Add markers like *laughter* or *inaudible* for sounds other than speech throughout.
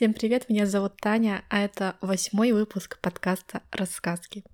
Всем привет, меня зовут Таня, а это восьмой выпуск подкаста «Рассказки».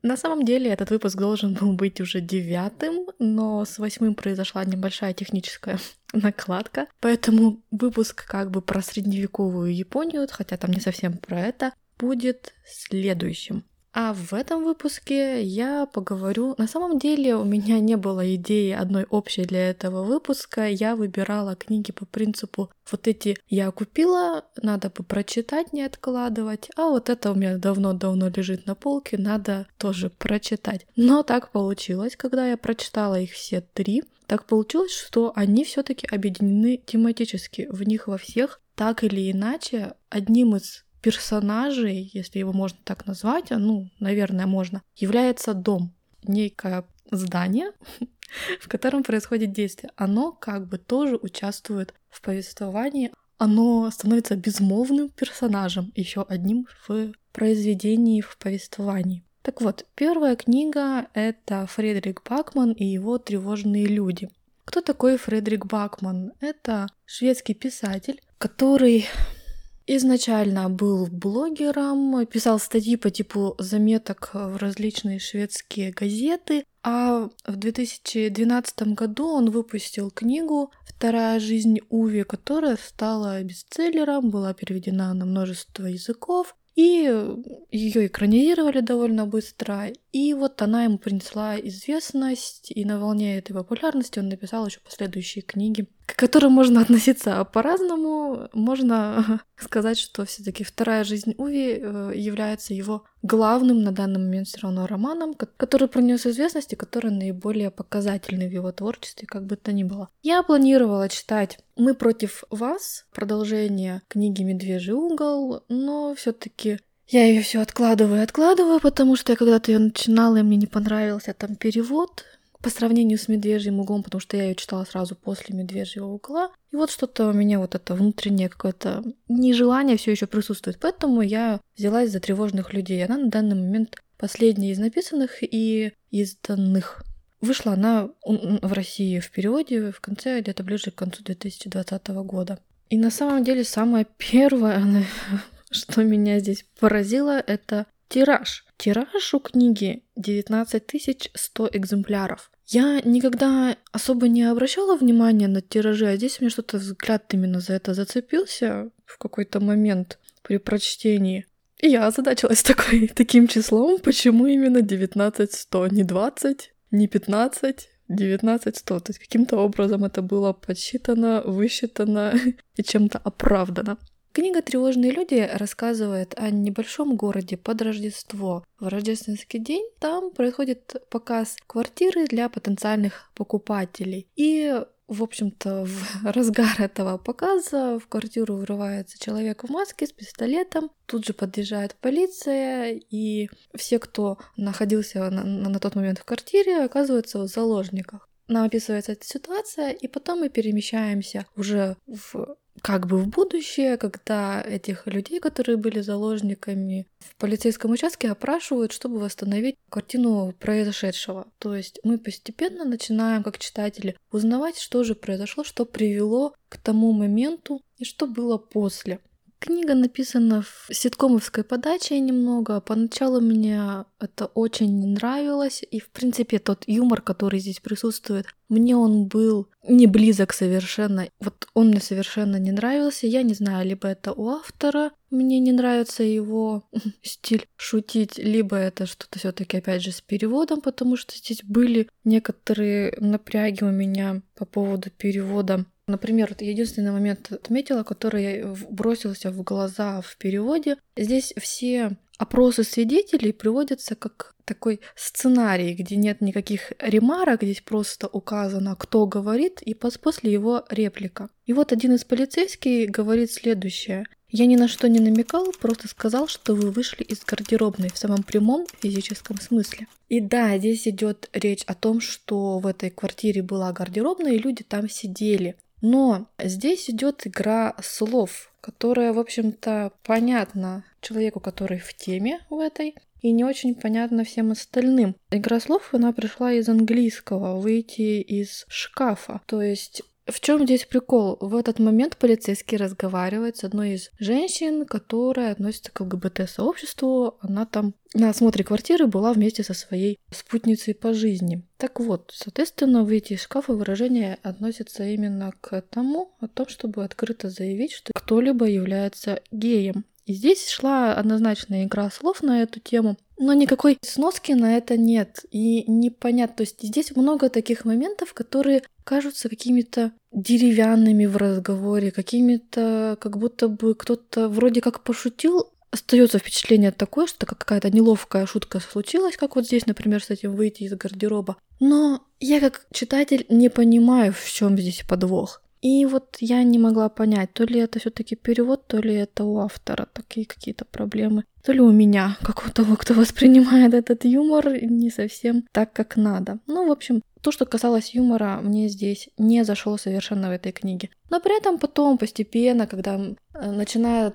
На самом деле этот выпуск должен был быть уже девятым, но с восьмым произошла небольшая техническая *laughs* накладка, поэтому выпуск как бы про средневековую Японию, хотя там не совсем про это, будет следующим. А в этом выпуске я поговорю... На самом деле у меня не было идеи одной общей для этого выпуска. Я выбирала книги по принципу вот эти я купила, надо бы прочитать, не откладывать, а вот это у меня давно-давно лежит на полке, надо тоже прочитать. Но так получилось, когда я прочитала их все три, так получилось, что они все-таки объединены тематически. В них во всех так или иначе одним из персонажей, если его можно так назвать, а, ну, наверное, можно, является дом, некое здание, *laughs* в котором происходит действие. Оно как бы тоже участвует в повествовании, оно становится безмолвным персонажем, еще одним в произведении, в повествовании. Так вот, первая книга — это Фредерик Бакман и его «Тревожные люди». Кто такой Фредерик Бакман? Это шведский писатель, который Изначально был блогером, писал статьи по типу заметок в различные шведские газеты, а в 2012 году он выпустил книгу «Вторая жизнь Уви», которая стала бестселлером, была переведена на множество языков, и ее экранизировали довольно быстро. И вот она ему принесла известность, и на волне этой популярности он написал еще последующие книги, к которым можно *laughs* относиться по-разному. Можно *laughs* сказать, что все-таки вторая жизнь Уви э, является его главным на данный момент все равно романом, который пронес известность и который наиболее показательный в его творчестве, как бы то ни было. Я планировала читать «Мы против вас», продолжение книги «Медвежий угол», но все-таки я ее все откладываю откладываю, потому что я когда-то ее начинала, и мне не понравился там перевод по сравнению с медвежьим углом, потому что я ее читала сразу после медвежьего угла. И вот что-то у меня вот это внутреннее какое-то нежелание все еще присутствует. Поэтому я взялась за тревожных людей. Она на данный момент последняя из написанных и изданных. Вышла она в России в переводе в конце, где-то ближе к концу 2020 года. И на самом деле самое *laughs* первое, что меня здесь поразило, это тираж. Тираж у книги 19 100 экземпляров. Я никогда особо не обращала внимания на тиражи, а здесь у меня что-то взгляд именно за это зацепился в какой-то момент при прочтении. И я озадачилась такой, *laughs* таким числом, почему именно 19 100, не 20, не 15, 19 100. То есть каким-то образом это было подсчитано, высчитано *laughs* и чем-то оправдано. Книга «Тревожные люди» рассказывает о небольшом городе под Рождество. В рождественский день там происходит показ квартиры для потенциальных покупателей. И в общем-то, в *laughs* разгар этого показа в квартиру врывается человек в маске с пистолетом. Тут же подъезжает полиция, и все, кто находился на, на тот момент в квартире, оказываются в заложниках. Нам описывается эта ситуация, и потом мы перемещаемся уже в как бы в будущее, когда этих людей, которые были заложниками в полицейском участке, опрашивают, чтобы восстановить картину произошедшего. То есть мы постепенно начинаем, как читатели, узнавать, что же произошло, что привело к тому моменту и что было после. Книга написана в ситкомовской подаче немного. Поначалу мне это очень не нравилось. И, в принципе, тот юмор, который здесь присутствует, мне он был не близок совершенно. Вот он мне совершенно не нравился. Я не знаю, либо это у автора, мне не нравится его *laughs* стиль шутить, либо это что-то все таки опять же с переводом, потому что здесь были некоторые напряги у меня по поводу перевода Например, единственный момент отметила, который бросился в глаза в переводе. Здесь все опросы свидетелей приводятся как такой сценарий, где нет никаких ремарок, здесь просто указано, кто говорит, и после его реплика. И вот один из полицейских говорит следующее. Я ни на что не намекал, просто сказал, что вы вышли из гардеробной в самом прямом физическом смысле. И да, здесь идет речь о том, что в этой квартире была гардеробная, и люди там сидели. Но здесь идет игра слов, которая, в общем-то, понятна человеку, который в теме в этой. и не очень понятно всем остальным. Игра слов, она пришла из английского, выйти из шкафа. То есть в чем здесь прикол? В этот момент полицейский разговаривает с одной из женщин, которая относится к ЛГБТ-сообществу. Она там на осмотре квартиры была вместе со своей спутницей по жизни. Так вот, соответственно, выйти из шкафа выражение относится именно к тому, о том, чтобы открыто заявить, что кто-либо является геем. И здесь шла однозначная игра слов на эту тему, но никакой сноски на это нет. И непонятно. То есть здесь много таких моментов, которые кажутся какими-то деревянными в разговоре, какими-то, как будто бы кто-то вроде как пошутил, остается впечатление такое, что какая-то неловкая шутка случилась, как вот здесь, например, с этим выйти из гардероба. Но я как читатель не понимаю, в чем здесь подвох. И вот я не могла понять, то ли это все-таки перевод, то ли это у автора такие какие-то проблемы, то ли у меня, как у того, кто воспринимает этот юмор не совсем так, как надо. Ну, в общем, то, что касалось юмора, мне здесь не зашло совершенно в этой книге. Но при этом потом постепенно, когда э, начинает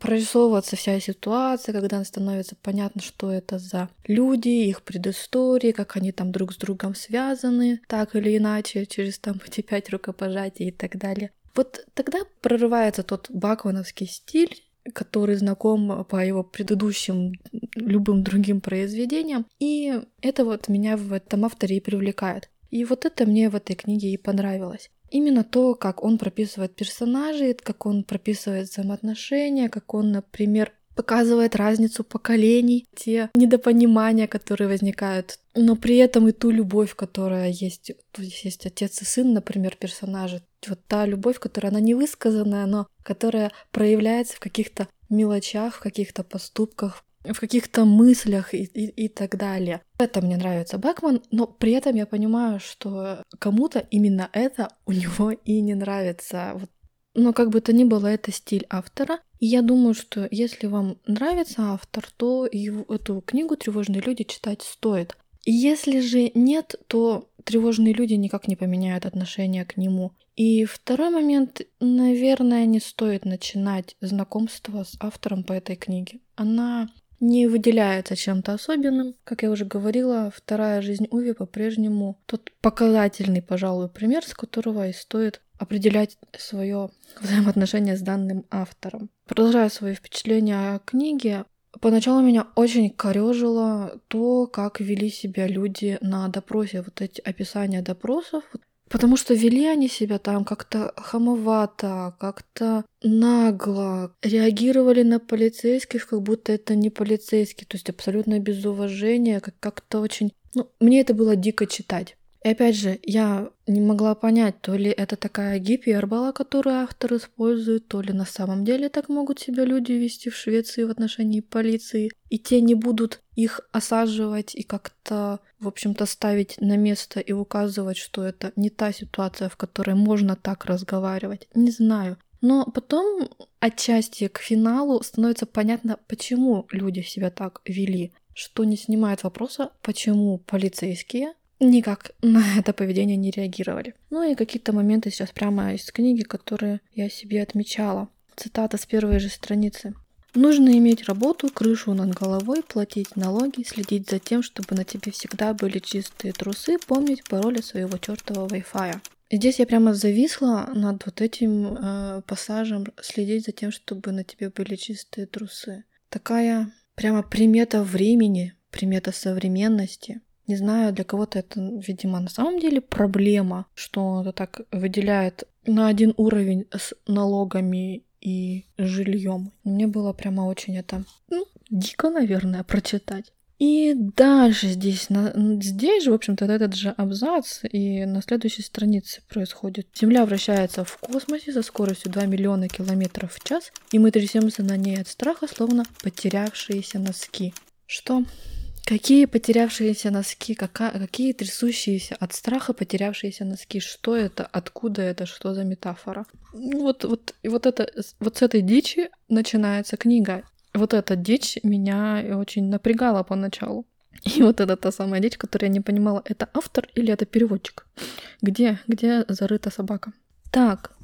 прорисовываться вся ситуация, когда становится понятно, что это за люди, их предыстории, как они там друг с другом связаны, так или иначе, через там *laughs* эти пять рукопожатий и так далее. Вот тогда прорывается тот баквановский стиль, который знаком по его предыдущим любым другим произведениям, и это вот меня в этом авторе и привлекает. И вот это мне в этой книге и понравилось. Именно то, как он прописывает персонажей, как он прописывает взаимоотношения, как он, например, показывает разницу поколений, те недопонимания, которые возникают, но при этом и ту любовь, которая есть. То есть есть отец и сын, например, персонажи. Вот та любовь, которая она не высказанная, но которая проявляется в каких-то мелочах, в каких-то поступках, в каких-то мыслях и, и, и так далее. Это мне нравится Бэкман, но при этом я понимаю, что кому-то именно это у него *laughs* и не нравится. Вот. Но как бы то ни было, это стиль автора. И я думаю, что если вам нравится автор, то его, эту книгу «Тревожные люди» читать стоит. И если же нет, то тревожные люди никак не поменяют отношение к нему. И второй момент, наверное, не стоит начинать знакомство с автором по этой книге. Она не выделяется чем-то особенным. Как я уже говорила, вторая жизнь Уви по-прежнему тот показательный, пожалуй, пример, с которого и стоит определять свое взаимоотношение с данным автором. Продолжая свои впечатления о книге, Поначалу меня очень корежило то, как вели себя люди на допросе, вот эти описания допросов. Потому что вели они себя там как-то хамовато, как-то нагло, реагировали на полицейских, как будто это не полицейские, то есть абсолютно без уважения, как-то очень... Ну, мне это было дико читать. И опять же, я не могла понять, то ли это такая гипербола, которую автор использует, то ли на самом деле так могут себя люди вести в Швеции в отношении полиции, и те не будут их осаживать и как-то, в общем-то, ставить на место и указывать, что это не та ситуация, в которой можно так разговаривать. Не знаю. Но потом отчасти к финалу становится понятно, почему люди себя так вели, что не снимает вопроса, почему полицейские никак *laughs* на это поведение не реагировали. Ну и какие-то моменты сейчас прямо из книги, которые я себе отмечала. Цитата с первой же страницы. Нужно иметь работу, крышу над головой, платить налоги, следить за тем, чтобы на тебе всегда были чистые трусы, помнить пароли своего чертового Wi-Fi. Здесь я прямо зависла над вот этим э, пассажем, следить за тем, чтобы на тебе были чистые трусы. Такая прямо примета времени, примета современности. Не знаю, для кого-то это, видимо, на самом деле проблема, что это так выделяет на один уровень с налогами и жильем. Мне было прямо очень это ну, дико, наверное, прочитать. И дальше здесь, на, здесь же, в общем-то, этот же абзац, и на следующей странице происходит. Земля вращается в космосе со скоростью 2 миллиона километров в час, и мы трясемся на ней от страха, словно потерявшиеся носки. Что Какие потерявшиеся носки, какая, какие трясущиеся от страха потерявшиеся носки? Что это? Откуда это? Что за метафора? Ну вот, вот, вот, это, вот с этой дичи начинается книга. Вот эта дичь меня очень напрягала поначалу. И вот это та самая дичь, которую я не понимала, это автор или это переводчик? Где, где зарыта собака? Так,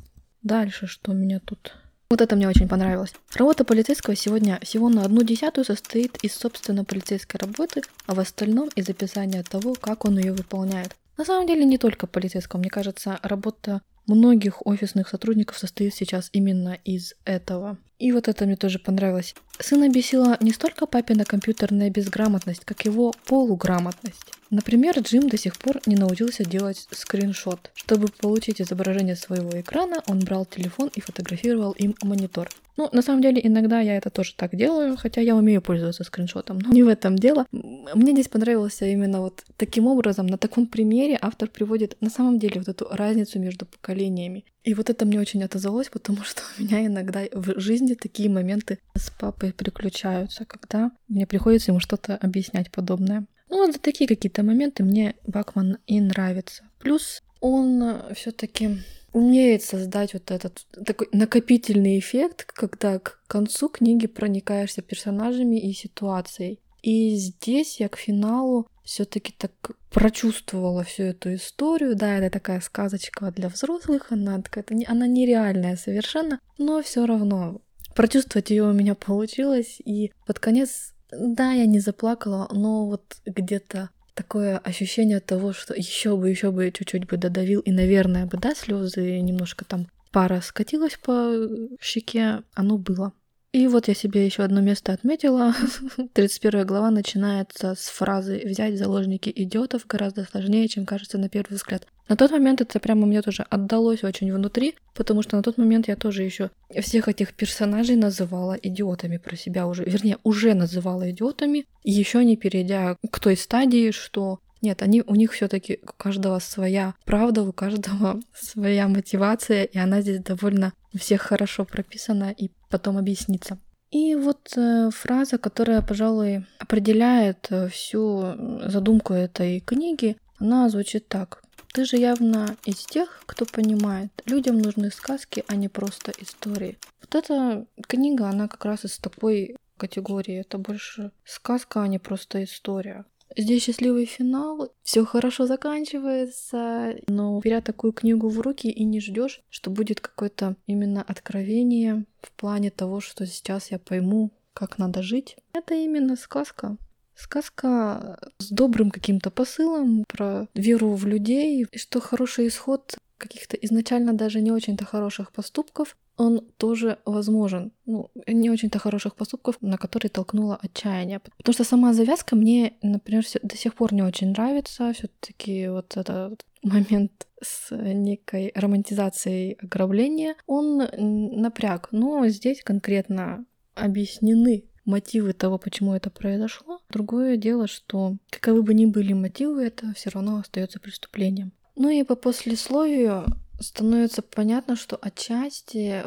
дальше что меня тут Вот это мне очень понравилось. Работа полицейского сегодня всего на одну десятую состоит из, собственно, полицейской работы, а в остальном из описания того, как он ее выполняет. На самом деле не только полицейского. Мне кажется, работа многих офисных сотрудников состоит сейчас именно из этого. И вот это мне тоже понравилось. Сына бесила не столько папина компьютерная безграмотность, как его полуграмотность. Например, Джим до сих пор не научился делать скриншот. Чтобы получить изображение своего экрана, он брал телефон и фотографировал им монитор. Ну, на самом деле, иногда я это тоже так делаю, хотя я умею пользоваться скриншотом, но не в этом дело. Мне здесь понравилось именно вот таким образом, на таком примере автор приводит на самом деле вот эту разницу между поколениями. И вот это мне очень отозвалось, потому что у меня иногда в жизни такие моменты с папой приключаются, когда мне приходится ему что-то объяснять подобное. Ну, вот такие какие-то моменты мне Бакман и нравится. Плюс он все-таки умеет создать вот этот такой накопительный эффект, когда к концу книги проникаешься персонажами и ситуацией. И здесь я к финалу все-таки так прочувствовала всю эту историю. Да, это такая сказочка для взрослых, она такая, она нереальная совершенно, но все равно прочувствовать ее у меня получилось. И под конец, да, я не заплакала, но вот где-то такое ощущение того, что еще бы, еще бы чуть-чуть бы додавил, и, наверное, бы, да, слезы немножко там пара скатилась по щеке, оно было. И вот я себе еще одно место отметила. *laughs* 31 глава начинается с фразы «взять заложники идиотов гораздо сложнее, чем кажется на первый взгляд». На тот момент это прямо мне тоже отдалось очень внутри, потому что на тот момент я тоже еще всех этих персонажей называла идиотами про себя уже, вернее, уже называла идиотами, еще не перейдя к той стадии, что нет, они, у них все-таки у каждого своя правда, у каждого *laughs* своя мотивация, и она здесь довольно всех хорошо прописана и потом объяснится. И вот э, фраза, которая, пожалуй, определяет э, всю задумку этой книги, она звучит так. Ты же явно из тех, кто понимает, людям нужны сказки, а не просто истории. Вот эта книга, она как раз из такой категории. Это больше сказка, а не просто история. Здесь счастливый финал, все хорошо заканчивается, но беря такую книгу в руки и не ждешь, что будет какое-то именно откровение в плане того, что сейчас я пойму, как надо жить. Это именно сказка. Сказка с добрым каким-то посылом про веру в людей, что хороший исход каких-то изначально даже не очень-то хороших поступков, он тоже возможен. Ну, не очень-то хороших поступков, на которые толкнуло отчаяние. Потому что сама завязка мне, например, до сих пор не очень нравится. все таки вот этот момент с некой романтизацией ограбления, он напряг. Но здесь конкретно объяснены мотивы того, почему это произошло. Другое дело, что каковы бы ни были мотивы, это все равно остается преступлением. Ну и по послесловию становится понятно, что отчасти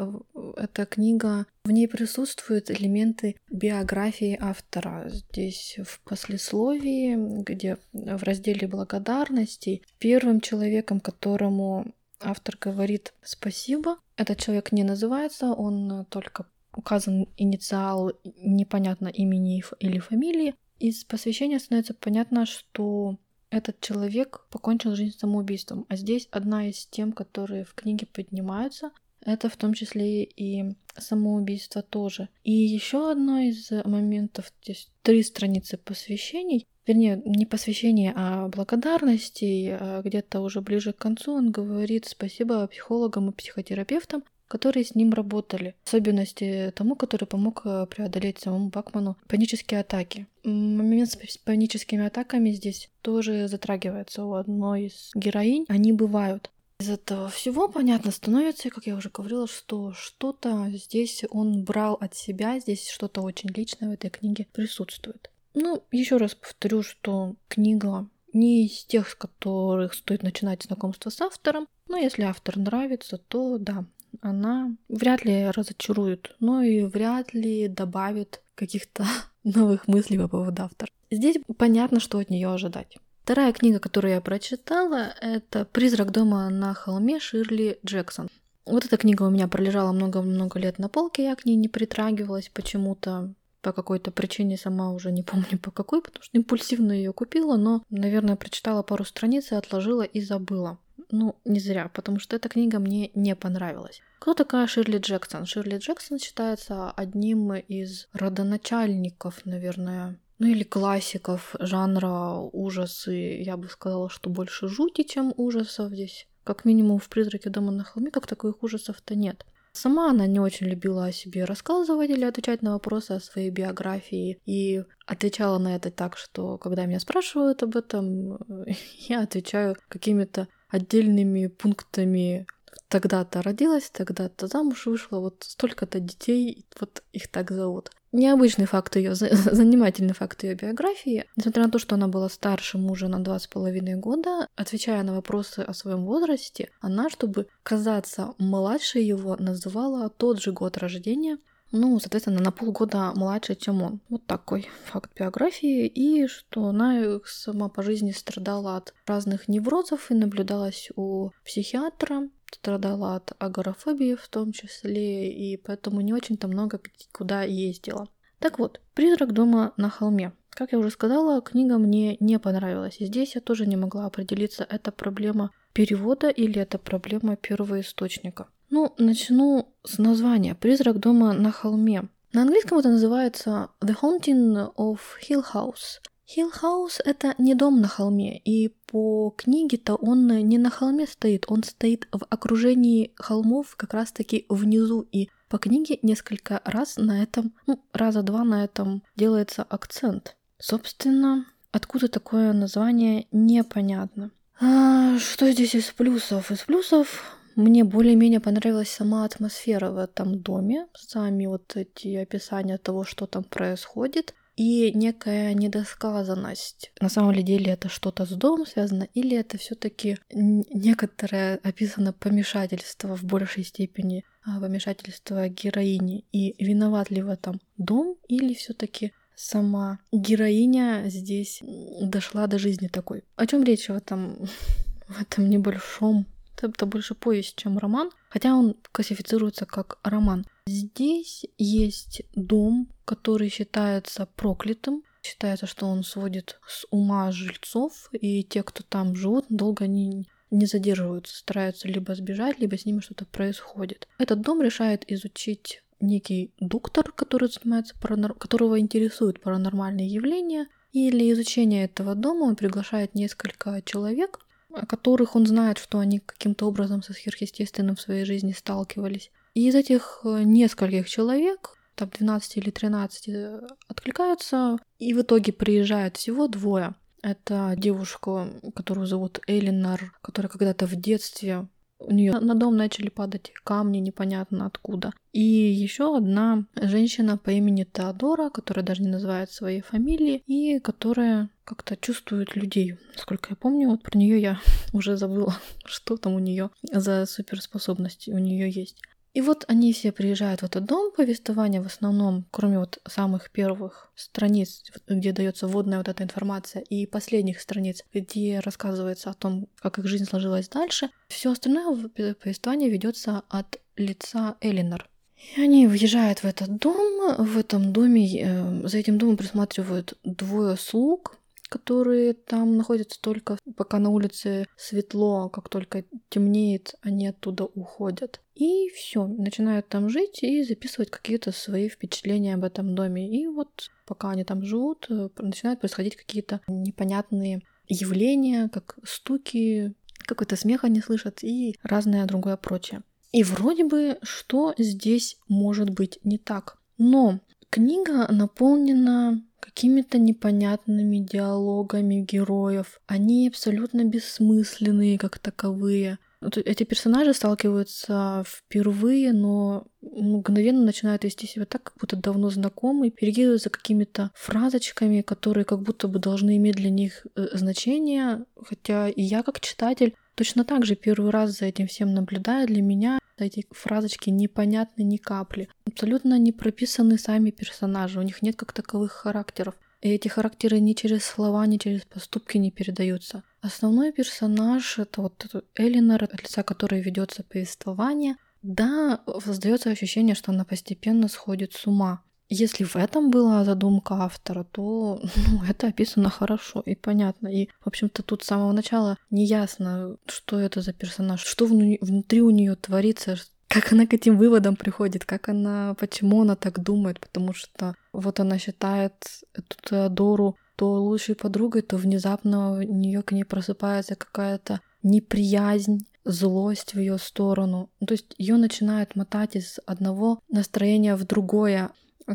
эта книга, в ней присутствуют элементы биографии автора. Здесь в послесловии, где в разделе благодарности, первым человеком, которому автор говорит спасибо, этот человек не называется, он только указан инициал непонятно имени или фамилии. Из посвящения становится понятно, что этот человек покончил жизнь самоубийством. А здесь одна из тем, которые в книге поднимаются, это в том числе и самоубийство тоже. И еще одно из моментов, здесь три страницы посвящений, вернее, не посвящения, а благодарности, а где-то уже ближе к концу он говорит спасибо психологам и психотерапевтам, которые с ним работали. Особенности тому, который помог э, преодолеть самому Бакману панические атаки. Момент с паническими атаками здесь тоже затрагивается у одной из героинь. Они бывают. Из этого всего понятно становится, как я уже говорила, что что-то здесь он брал от себя, здесь что-то очень личное в этой книге присутствует. Ну, еще раз повторю, что книга не из тех, с которых стоит начинать знакомство с автором, но если автор нравится, то да, она вряд ли разочарует, но и вряд ли добавит каких-то *laughs* новых мыслей по поводу автора. Здесь понятно, что от нее ожидать. Вторая книга, которую я прочитала, это «Призрак дома на холме» Ширли Джексон. Вот эта книга у меня пролежала много-много лет на полке, я к ней не притрагивалась почему-то по какой-то причине, сама уже не помню по какой, потому что импульсивно ее купила, но, наверное, прочитала пару страниц и отложила и забыла. Ну, не зря, потому что эта книга мне не понравилась. Кто такая Ширли Джексон? Ширли Джексон считается одним из родоначальников, наверное, ну или классиков жанра ужасы. Я бы сказала, что больше жути, чем ужасов здесь. Как минимум в «Призраке дома на холме» как таковых ужасов-то нет. Сама она не очень любила о себе рассказывать или отвечать на вопросы о своей биографии. И отвечала на это так, что когда меня спрашивают об этом, *laughs* я отвечаю какими-то отдельными пунктами тогда-то родилась, тогда-то замуж вышла, вот столько-то детей, вот их так зовут. Необычный факт ее, *laughs* занимательный факт ее биографии. Несмотря на то, что она была старше мужа на два с половиной года, отвечая на вопросы о своем возрасте, она, чтобы казаться младше его, называла тот же год рождения, ну, соответственно, на полгода младше, чем он. Вот такой факт биографии. И что она сама по жизни страдала от разных неврозов и наблюдалась у психиатра страдала от агорафобии в том числе, и поэтому не очень-то много куда ездила. Так вот, «Призрак дома на холме». Как я уже сказала, книга мне не понравилась. И здесь я тоже не могла определиться, это проблема перевода или это проблема первого источника. Ну, начну с названия «Призрак дома на холме». На английском это называется The Haunting of Hill House. Hill House — это не дом на холме, и по книге-то он не на холме стоит, он стоит в окружении холмов как раз-таки внизу, и по книге несколько раз на этом, ну, раза два на этом делается акцент. Собственно, откуда такое название, непонятно. А, что здесь из плюсов? Из плюсов мне более-менее понравилась сама атмосфера в этом доме, сами вот эти описания того, что там происходит и некая недосказанность. На самом деле это что-то с домом связано, или это все-таки некоторое описано помешательство в большей степени, а, помешательство героини. И виноват ли в этом дом, или все-таки сама героиня здесь дошла до жизни такой. О чем речь в этом, *laughs* в этом небольшом это больше повесть, чем роман, хотя он классифицируется как роман. Здесь есть дом, который считается проклятым. Считается, что он сводит с ума жильцов, и те, кто там живут, долго не, не задерживаются, стараются либо сбежать, либо с ними что-то происходит. Этот дом решает изучить некий доктор, который занимается паранор... которого интересуют паранормальные явления, и для изучения этого дома он приглашает несколько человек, о которых он знает, что они каким-то образом со сверхъестественным в своей жизни сталкивались. И из этих э, нескольких человек, там 12 или 13, э, откликаются, и в итоге приезжают всего двое. Это девушка, которую зовут Элинар, которая когда-то в детстве у нее на дом начали падать камни непонятно откуда. И еще одна женщина по имени Теодора, которая даже не называет своей фамилии, и которая как-то чувствует людей. Сколько я помню, вот про нее я *laughs* уже забыла, *laughs* что там у нее за суперспособности у нее есть. И вот они все приезжают в этот дом, повествование в основном, кроме вот самых первых страниц, где дается вводная вот эта информация, и последних страниц, где рассказывается о том, как их жизнь сложилась дальше, все остальное повествование ведется от лица Элинор. И они въезжают в этот дом, в этом доме, э, за этим домом присматривают двое слуг, которые там находятся только пока на улице светло, как только темнеет, они оттуда уходят. И все, начинают там жить и записывать какие-то свои впечатления об этом доме. И вот пока они там живут, э, начинают происходить какие-то непонятные явления, как стуки, какой-то смех они слышат и разное другое прочее. И вроде бы, что здесь может быть не так. Но книга наполнена какими-то непонятными диалогами героев. Они абсолютно бессмысленные как таковые. Эти персонажи сталкиваются впервые, но мгновенно начинают вести себя так, как будто давно знакомы, перекидываются какими-то фразочками, которые как будто бы должны иметь для них э, значение. Хотя и я, как читатель, точно так же первый раз за этим всем наблюдаю. Для меня эти фразочки непонятны ни капли. Абсолютно не прописаны сами персонажи, у них нет как таковых характеров. И эти характеры ни через слова, ни через поступки не передаются. Основной персонаж — это вот Элинор, от лица которой ведется повествование. Да, создается ощущение, что она постепенно сходит с ума. Если в этом была задумка автора, то *laughs* ну, это описано хорошо и понятно. И, в общем-то, тут с самого начала не ясно, что это за персонаж, что внутри у нее творится, как она к этим выводам приходит, как она, почему она так думает, потому что вот она считает эту Теодору то лучшей подругой, то внезапно у нее к ней просыпается какая-то неприязнь, злость в ее сторону. Ну, то есть ее начинает мотать из одного настроения в другое.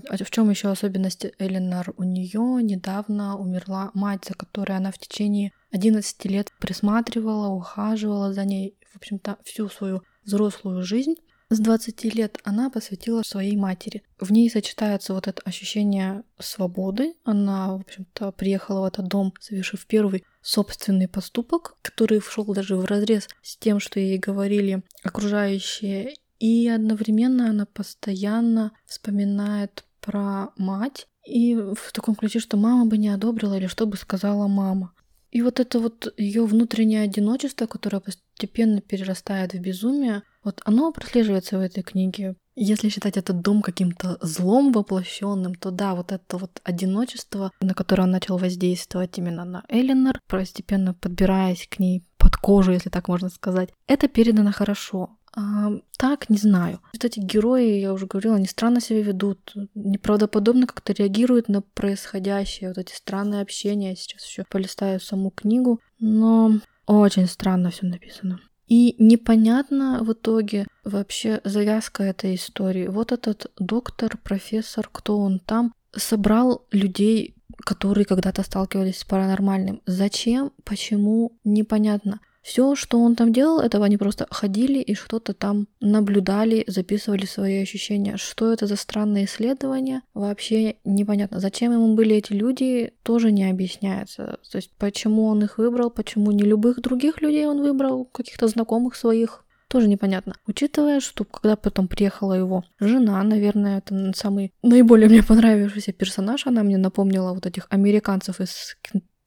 А в чем еще особенность Эленор? У нее недавно умерла мать, за которой она в течение 11 лет присматривала, ухаживала за ней, в общем-то, всю свою взрослую жизнь. С 20 лет она посвятила своей матери. В ней сочетается вот это ощущение свободы. Она, в общем-то, приехала в этот дом, совершив первый собственный поступок, который шел даже в разрез с тем, что ей говорили окружающие. И одновременно она постоянно вспоминает про мать и в таком ключе, что мама бы не одобрила или что бы сказала мама. И вот это вот ее внутреннее одиночество, которое постепенно перерастает в безумие, вот оно прослеживается в этой книге. Если считать этот дом каким-то злом воплощенным, то да, вот это вот одиночество, на которое он начал воздействовать именно на Элинор, постепенно подбираясь к ней под кожу, если так можно сказать, это передано хорошо. Так, не знаю. Кстати, герои, я уже говорила, они странно себя ведут, неправдоподобно как-то реагируют на происходящее, вот эти странные общения. Я сейчас еще полистаю саму книгу, но очень странно все написано. И непонятно в итоге вообще завязка этой истории. Вот этот доктор, профессор, кто он там, собрал людей, которые когда-то сталкивались с паранормальным. Зачем, почему, непонятно. Все, что он там делал, это они просто ходили и что-то там наблюдали, записывали свои ощущения. Что это за странное исследование, вообще непонятно. Зачем ему были эти люди, тоже не объясняется. То есть почему он их выбрал, почему не любых других людей он выбрал, каких-то знакомых своих, тоже непонятно. Учитывая, что когда потом приехала его жена, наверное, это самый наиболее мне понравившийся персонаж, она мне напомнила вот этих американцев из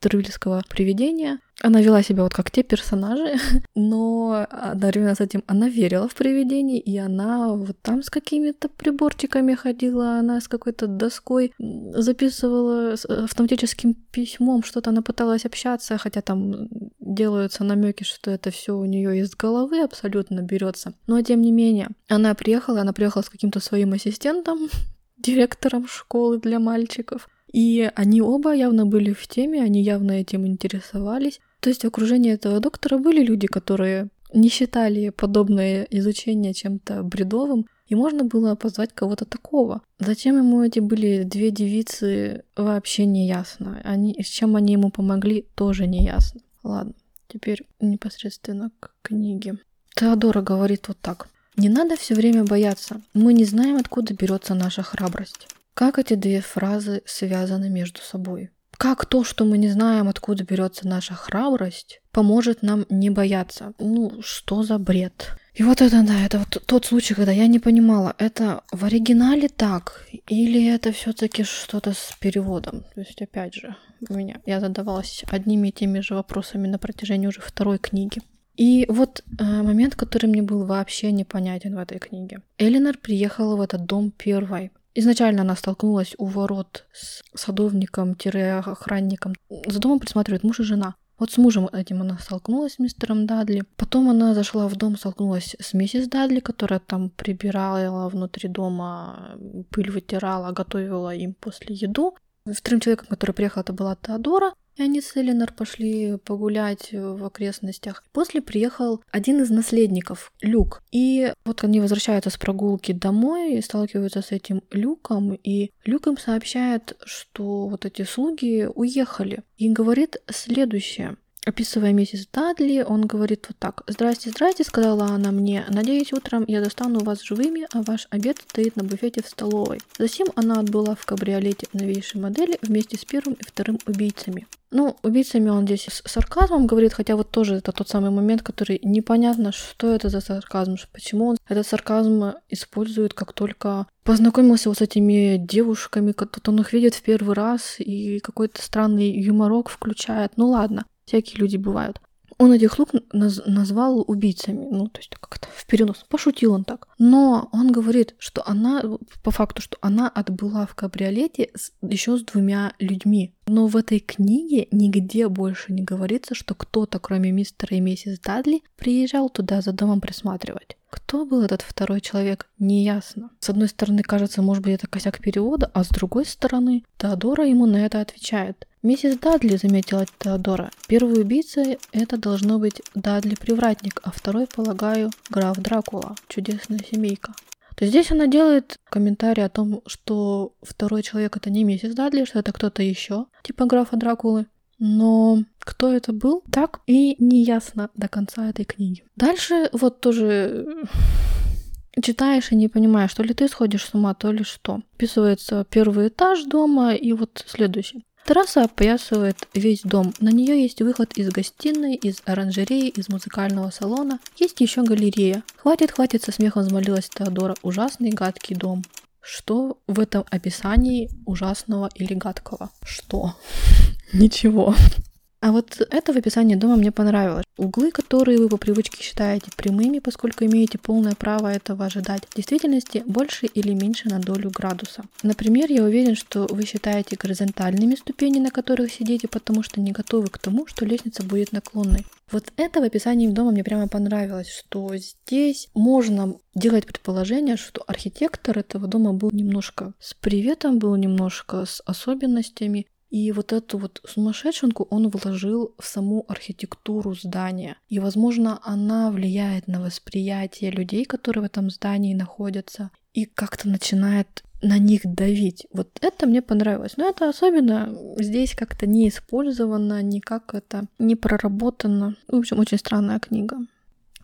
Трыльского привидения. Она вела себя вот как те персонажи, *laughs* но одновременно с этим она верила в привидений, и она вот там с какими-то приборчиками ходила, она с какой-то доской записывала с автоматическим письмом, что-то она пыталась общаться, хотя там делаются намеки, что это все у нее из головы абсолютно берется. Но тем не менее, она приехала, она приехала с каким-то своим ассистентом, *laughs* директором школы для мальчиков. И они оба явно были в теме, они явно этим интересовались. То есть в окружении этого доктора были люди, которые не считали подобное изучение чем-то бредовым, и можно было позвать кого-то такого. Зачем ему эти были две девицы, вообще не ясно. Они, с чем они ему помогли, тоже не ясно. Ладно, теперь непосредственно к книге. Теодора говорит вот так. Не надо все время бояться. Мы не знаем, откуда берется наша храбрость. Как эти две фразы связаны между собой? Как то, что мы не знаем, откуда берется наша храбрость, поможет нам не бояться? Ну, что за бред? И вот это, да, это вот тот случай, когда я не понимала, это в оригинале так, или это все-таки что-то с переводом. То есть, опять же, у меня я задавалась одними и теми же вопросами на протяжении уже второй книги. И вот э, момент, который мне был вообще непонятен в этой книге. Элинор приехала в этот дом первой. Изначально она столкнулась у ворот с садовником-охранником. За домом присматривает муж и жена. Вот с мужем этим она столкнулась, с мистером Дадли. Потом она зашла в дом, столкнулась с миссис Дадли, которая там прибирала внутри дома, пыль вытирала, готовила им после еду. Вторым человеком, который приехал, это была Теодора. И они с Эленор пошли погулять в окрестностях. После приехал один из наследников, Люк. И вот они возвращаются с прогулки домой и сталкиваются с этим Люком. И Люк им сообщает, что вот эти слуги уехали. И говорит следующее. Описывая миссис Дадли, он говорит вот так. «Здрасте, здрасте», — сказала она мне. «Надеюсь, утром я достану вас живыми, а ваш обед стоит на буфете в столовой». Затем она отбыла в кабриолете новейшей модели вместе с первым и вторым убийцами. Ну, убийцами он здесь с сарказмом говорит, хотя вот тоже это тот самый момент, который непонятно, что это за сарказм, почему он этот сарказм использует, как только познакомился вот с этими девушками, тут он их видит в первый раз и какой-то странный юморок включает. Ну ладно, всякие люди бывают. он этих слуг наз- назвал убийцами, ну, то есть как-то в перенос, пошутил он так. Но он говорит, что она, по факту, что она отбыла в кабриолете с, еще с двумя людьми. Но в этой книге нигде больше не говорится, что кто-то, кроме мистера и миссис Дадли, приезжал туда за домом присматривать. Кто был этот второй человек, неясно. С одной стороны, кажется, может быть, это косяк перевода, а с другой стороны, Теодора ему на это отвечает. Миссис Дадли, заметила Теодора, первый убийца — это должно быть Дадли-привратник, а второй, полагаю, граф Дракула, чудесная семейка. То здесь она делает комментарий о том, что второй человек это не миссис Дадли, что это кто-то еще, типа графа Дракулы. Но кто это был, так и не ясно до конца этой книги. Дальше вот тоже *laughs* читаешь и не понимаешь, то ли ты сходишь с ума, то ли что. Описывается первый этаж дома и вот следующий. Терраса опоясывает весь дом. На нее есть выход из гостиной, из оранжереи, из музыкального салона. Есть еще галерея. Хватит, хватит, со смехом взмолилась Теодора. Ужасный гадкий дом. Что в этом описании ужасного или гадкого? Что? *laughs* Ничего. А вот это в описании дома мне понравилось. Углы, которые вы по привычке считаете прямыми, поскольку имеете полное право этого ожидать, в действительности больше или меньше на долю градуса. Например, я уверен, что вы считаете горизонтальными ступени, на которых сидите, потому что не готовы к тому, что лестница будет наклонной. Вот это в описании дома мне прямо понравилось, что здесь можно делать предположение, что архитектор этого дома был немножко с приветом, был немножко с особенностями, и вот эту вот сумасшедшенку он вложил в саму архитектуру здания. И, возможно, она влияет на восприятие людей, которые в этом здании находятся, и как-то начинает на них давить. Вот это мне понравилось. Но это особенно здесь как-то не использовано, никак это не проработано. В общем, очень странная книга.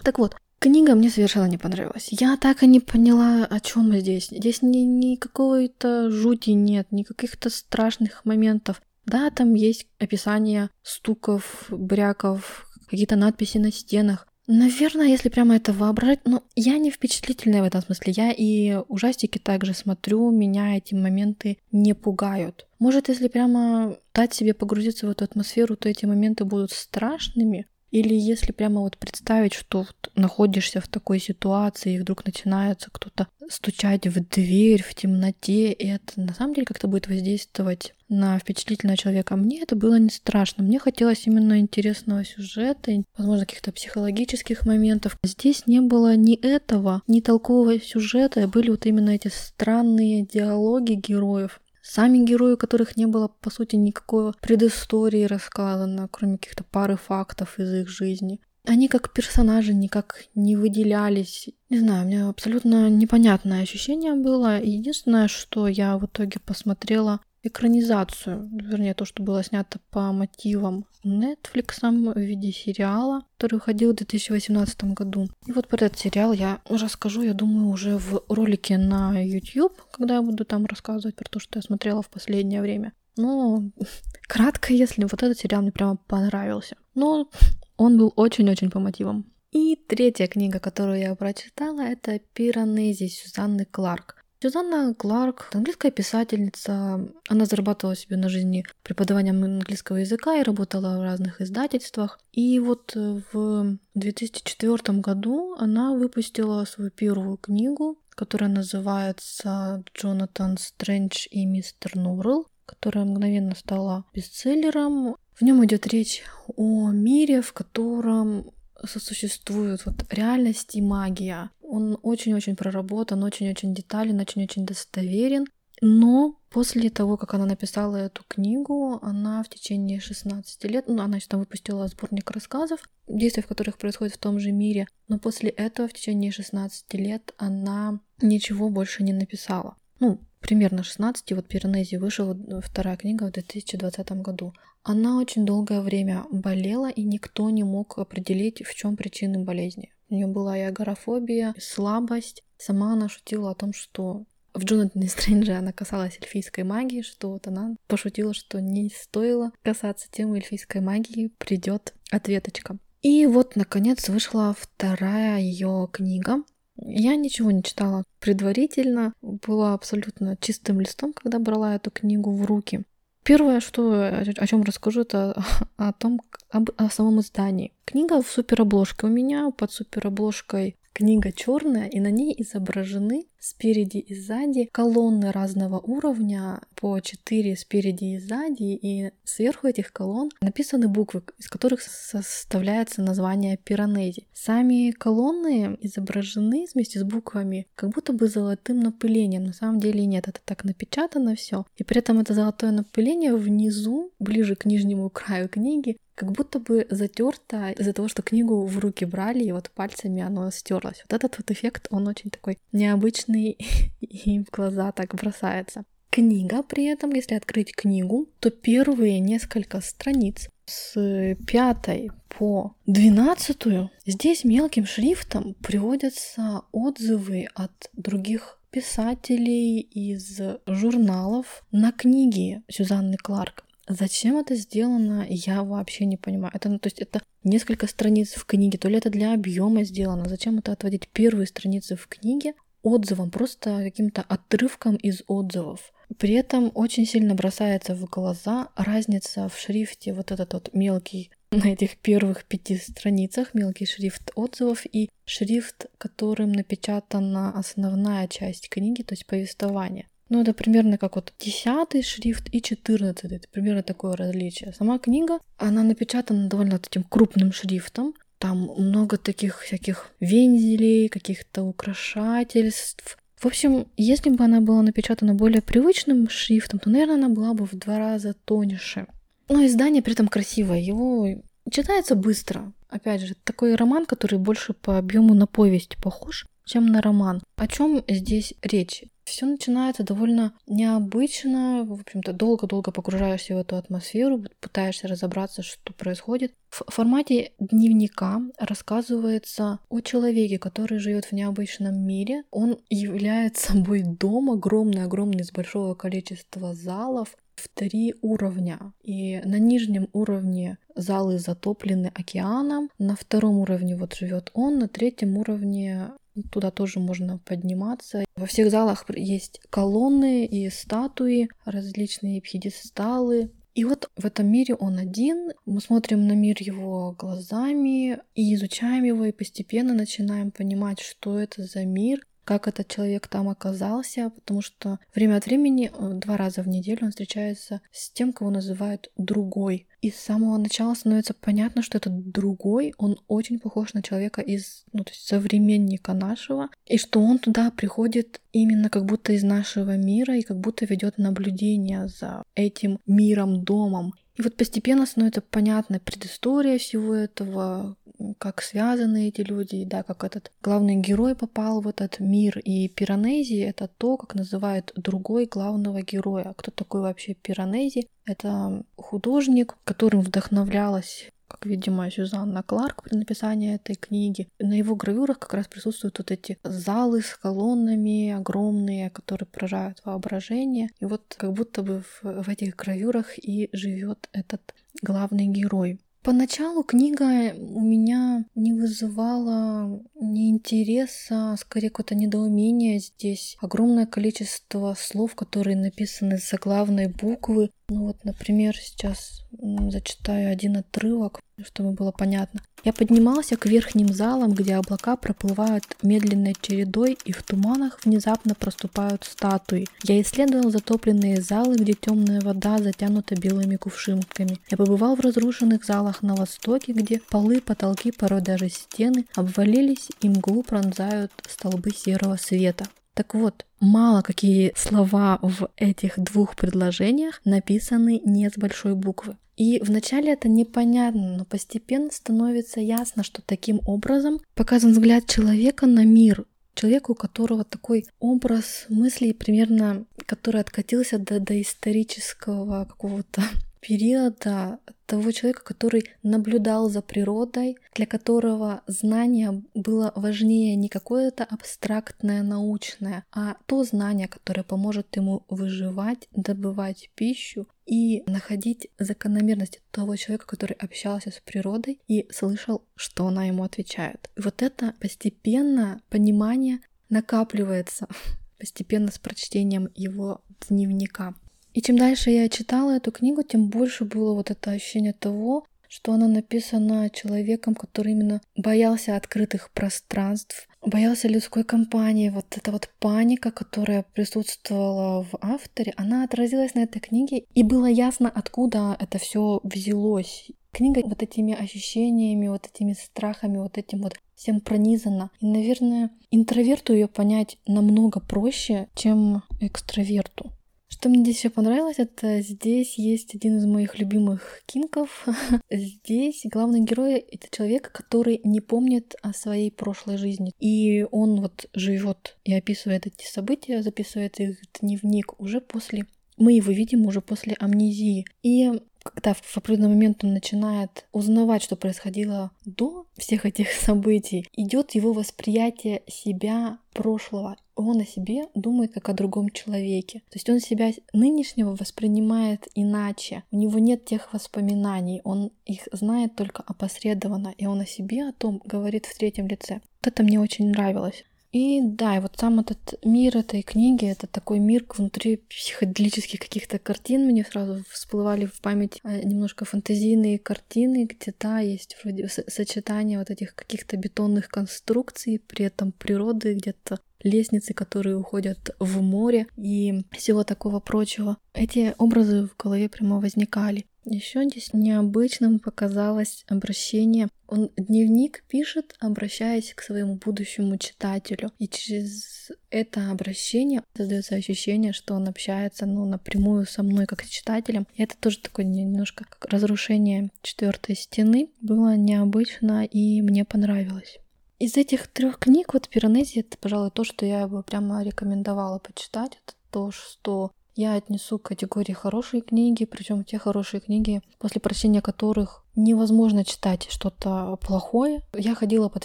Так вот, Книга мне совершенно не понравилась. Я так и не поняла, о чем здесь. Здесь ни, ни какой-то жути нет, ни каких-то страшных моментов. Да, там есть описание стуков, бряков, какие-то надписи на стенах. Наверное, если прямо это воображать, но я не впечатлительная в этом смысле. Я и ужастики также смотрю, меня эти моменты не пугают. Может, если прямо дать себе погрузиться в эту атмосферу, то эти моменты будут страшными, или если прямо вот представить, что вот находишься в такой ситуации, и вдруг начинается кто-то стучать в дверь в темноте, и это на самом деле как-то будет воздействовать на впечатлительного человека. Мне это было не страшно. Мне хотелось именно интересного сюжета, возможно, каких-то психологических моментов. Здесь не было ни этого, ни толкового сюжета, были вот именно эти странные диалоги героев. Сами герои, которых не было, по сути, никакой предыстории рассказано, кроме каких-то пары фактов из их жизни. Они как персонажи никак не выделялись. Не знаю, у меня абсолютно непонятное ощущение было. Единственное, что я в итоге посмотрела экранизацию, вернее, то, что было снято по мотивам Netflix в виде сериала, который выходил в 2018 году. И вот про этот сериал я расскажу, я думаю, уже в ролике на YouTube, когда я буду там рассказывать про то, что я смотрела в последнее время. Но *laughs* кратко, если вот этот сериал мне прямо понравился. Но он был очень-очень по мотивам. И третья книга, которую я прочитала, это «Пиранези» Сюзанны Кларк. Сюзанна Кларк, английская писательница, она зарабатывала себе на жизни преподаванием английского языка и работала в разных издательствах. И вот в 2004 году она выпустила свою первую книгу, которая называется «Джонатан Стрэндж и мистер Норрелл», которая мгновенно стала бестселлером. В нем идет речь о мире, в котором сосуществуют вот реальность и магия. Он очень-очень проработан, очень-очень детален, очень-очень достоверен. Но после того, как она написала эту книгу, она в течение 16 лет, ну, она там выпустила сборник рассказов, действия в которых происходят в том же мире, но после этого в течение 16 лет она ничего больше не написала. Ну, примерно 16, вот Пиранези вышла вторая книга в 2020 году. Она очень долгое время болела, и никто не мог определить, в чем причины болезни. У нее была и агорафобия, и слабость. Сама она шутила о том, что в Джонатане Стрэнджа она касалась эльфийской магии, что вот она пошутила, что не стоило касаться темы эльфийской магии, придет ответочка. И вот, наконец, вышла вторая ее книга. Я ничего не читала предварительно, была абсолютно чистым листом, когда брала эту книгу в руки. Первое, что о чем расскажу, это о том, об, о самом издании. Книга в суперобложке у меня, под суперобложкой Книга черная, и на ней изображены спереди и сзади колонны разного уровня, по 4 спереди и сзади, и сверху этих колонн написаны буквы, из которых составляется название пиранези. Сами колонны изображены вместе с буквами как будто бы золотым напылением. На самом деле нет, это так напечатано все. И при этом это золотое напыление внизу, ближе к нижнему краю книги, как будто бы затерто из-за того, что книгу в руки брали, и вот пальцами оно стерлось. Вот этот вот эффект, он очень такой необычный *laughs* и в глаза так бросается. Книга при этом, если открыть книгу, то первые несколько страниц с пятой по двенадцатую здесь мелким шрифтом приводятся отзывы от других писателей из журналов на книги Сюзанны Кларк. Зачем это сделано, я вообще не понимаю. Это, ну, то есть это несколько страниц в книге, то ли это для объема сделано. Зачем это отводить первые страницы в книге отзывом, просто каким-то отрывком из отзывов? При этом очень сильно бросается в глаза разница в шрифте, вот этот вот мелкий *laughs* на этих первых пяти страницах мелкий шрифт отзывов и шрифт, которым напечатана основная часть книги, то есть повествование. Ну, это примерно как вот 10 шрифт и 14. Это примерно такое различие. Сама книга, она напечатана довольно таким крупным шрифтом. Там много таких всяких вензелей, каких-то украшательств. В общем, если бы она была напечатана более привычным шрифтом, то, наверное, она была бы в два раза тоньше. Но издание при этом красивое. Его читается быстро. Опять же, такой роман, который больше по объему на повесть похож, чем на роман. О чем здесь речь? Все начинается довольно необычно, в общем-то, долго-долго погружаешься в эту атмосферу, пытаешься разобраться, что происходит. В формате дневника рассказывается о человеке, который живет в необычном мире. Он является собой дом огромный-огромный из большого количества залов, в три уровня. И на нижнем уровне залы затоплены океаном, на втором уровне вот живет он, на третьем уровне Туда тоже можно подниматься. Во всех залах есть колонны и статуи, различные пьедесталы. И вот в этом мире он один, мы смотрим на мир его глазами и изучаем его, и постепенно начинаем понимать, что это за мир, как этот человек там оказался, потому что время от времени, э, два раза в неделю он встречается с тем, кого называют другой. И с самого начала становится понятно, что этот другой, он очень похож на человека из, ну, то есть современника нашего, и что он туда приходит именно как будто из нашего мира и как будто ведет наблюдение за этим миром, домом. И вот постепенно становится понятна предыстория всего этого, как связаны эти люди, да, как этот главный герой попал в этот мир. И Пиранези — это то, как называют другой главного героя. Кто такой вообще Пиранези? Это художник, которым вдохновлялась видимо, Сюзанна Кларк при написании этой книги. На его гравюрах как раз присутствуют вот эти залы с колоннами огромные, которые поражают воображение. И вот как будто бы в, в этих гравюрах и живет этот главный герой. Поначалу книга у меня не вызывала ни интереса, а скорее какое-то недоумение. Здесь огромное количество слов, которые написаны за главной буквы. Ну вот, например, сейчас зачитаю один отрывок, чтобы было понятно. Я поднимался к верхним залам, где облака проплывают медленной чередой, и в туманах внезапно проступают статуи. Я исследовал затопленные залы, где темная вода затянута белыми кувшинками. Я побывал в разрушенных залах на востоке, где полы, потолки, порой даже стены обвалились и мглу пронзают столбы серого света. Так вот, мало какие слова в этих двух предложениях написаны не с большой буквы. И вначале это непонятно, но постепенно становится ясно, что таким образом показан взгляд человека на мир, человека, у которого такой образ мыслей примерно, который откатился до доисторического какого-то *laughs* периода того человека, который наблюдал за природой, для которого знание было важнее не какое-то абстрактное научное, а то знание, которое поможет ему выживать, добывать пищу и находить закономерности того человека, который общался с природой и слышал, что она ему отвечает. И вот это постепенно понимание накапливается *laughs* постепенно с прочтением его дневника. И чем дальше я читала эту книгу, тем больше было вот это ощущение того, что она написана человеком, который именно боялся открытых пространств, боялся людской компании. Вот эта вот паника, которая присутствовала в авторе, она отразилась на этой книге, и было ясно, откуда это все взялось. Книга вот этими ощущениями, вот этими страхами, вот этим вот всем пронизана. И, наверное, интроверту ее понять намного проще, чем экстраверту. Что мне здесь еще понравилось, это здесь есть один из моих любимых кинков. *laughs* здесь главный герой — это человек, который не помнит о своей прошлой жизни. И он вот живет и описывает эти события, записывает их в дневник уже после мы его видим уже после амнезии. И когда в определенный момент он начинает узнавать, что происходило до всех этих *laughs* событий, идет его восприятие себя прошлого. Он о себе думает как о другом человеке. То есть он себя нынешнего воспринимает иначе. У него нет тех воспоминаний, он их знает только опосредованно, и он о себе о том говорит в третьем лице. Вот это мне очень нравилось. И да, и вот сам этот мир этой книги, это такой мир внутри психоделических каких-то картин. Мне сразу всплывали в память э, немножко фантазийные картины, где, да, есть вроде сочетание вот этих каких-то бетонных конструкций, при этом природы, где-то лестницы, которые уходят в море и всего такого прочего. Эти образы в голове прямо возникали. Еще здесь необычным показалось обращение. Он дневник пишет, обращаясь к своему будущему читателю. И через это обращение создается ощущение, что он общается ну, напрямую со мной как с читателем. И это тоже такое немножко как разрушение четвертой стены. Было необычно и мне понравилось. Из этих трех книг вот Пиранези это, пожалуй, то, что я бы прямо рекомендовала почитать. Это то, что я отнесу к категории хорошие книги, причем те хорошие книги, после прочтения которых невозможно читать что-то плохое. Я ходила под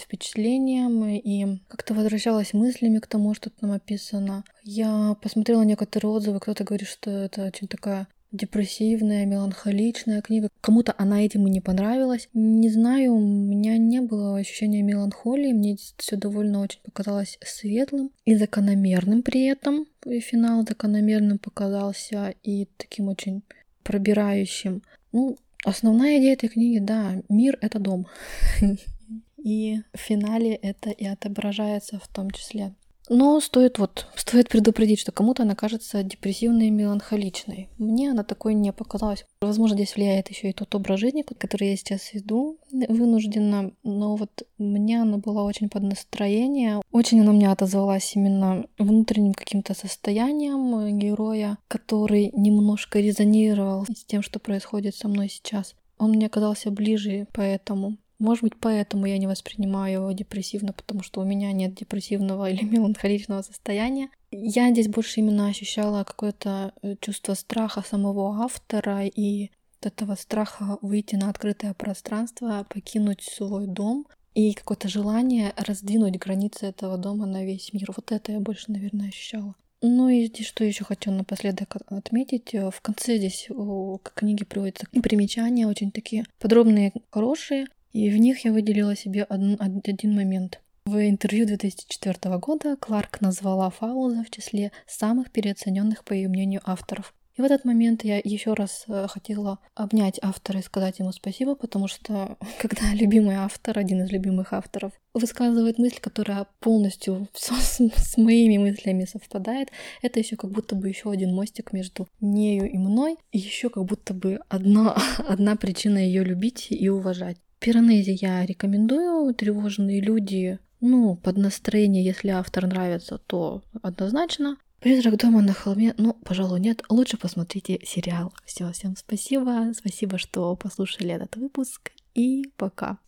впечатлением и как-то возвращалась мыслями к тому, что там описано. Я посмотрела некоторые отзывы, кто-то говорит, что это очень такая депрессивная, меланхоличная книга. Кому-то она этим и не понравилась. Не знаю, у меня не было ощущения меланхолии. Мне все довольно очень показалось светлым и закономерным при этом. И финал закономерным показался и таким очень пробирающим. Ну, основная идея этой книги, да, мир — это дом. *laughs* И в финале это и отображается в том числе. Но стоит вот, стоит предупредить, что кому-то она кажется депрессивной и меланхоличной. Мне она такой не показалась. Возможно, здесь влияет еще и тот образ жизни, который я сейчас веду вынужденно, но вот мне она была очень под настроение. Очень она мне отозвалась именно внутренним каким-то состоянием героя, который немножко резонировал с тем, что происходит со мной сейчас. Он мне оказался ближе, поэтому может быть, поэтому я не воспринимаю его депрессивно, потому что у меня нет депрессивного *laughs* или меланхоличного состояния. Я здесь больше именно ощущала какое-то э, чувство страха самого автора и этого страха выйти на открытое пространство, покинуть свой дом и какое-то желание раздвинуть границы этого дома на весь мир. Вот это я больше, наверное, ощущала. Ну и здесь что еще хочу напоследок отметить. В конце здесь к книге приводятся примечания, очень такие подробные, хорошие. И в них я выделила себе один, один момент. В интервью 2004 года Кларк назвала Фауза в числе самых переоцененных, по ее мнению, авторов. И в этот момент я еще раз э, хотела обнять автора и сказать ему спасибо, потому что *laughs* когда любимый автор, один из любимых авторов, высказывает мысль, которая полностью *laughs* с, с моими мыслями совпадает, это еще как будто бы еще один мостик между нею и мной, и еще как будто бы одна, *laughs* одна причина ее любить и уважать. Пиранези я рекомендую. Тревожные люди, ну, под настроение, если автор нравится, то однозначно. Призрак дома на холме, ну, пожалуй, нет. Лучше посмотрите сериал. Все, всем спасибо. Спасибо, что послушали этот выпуск. И пока.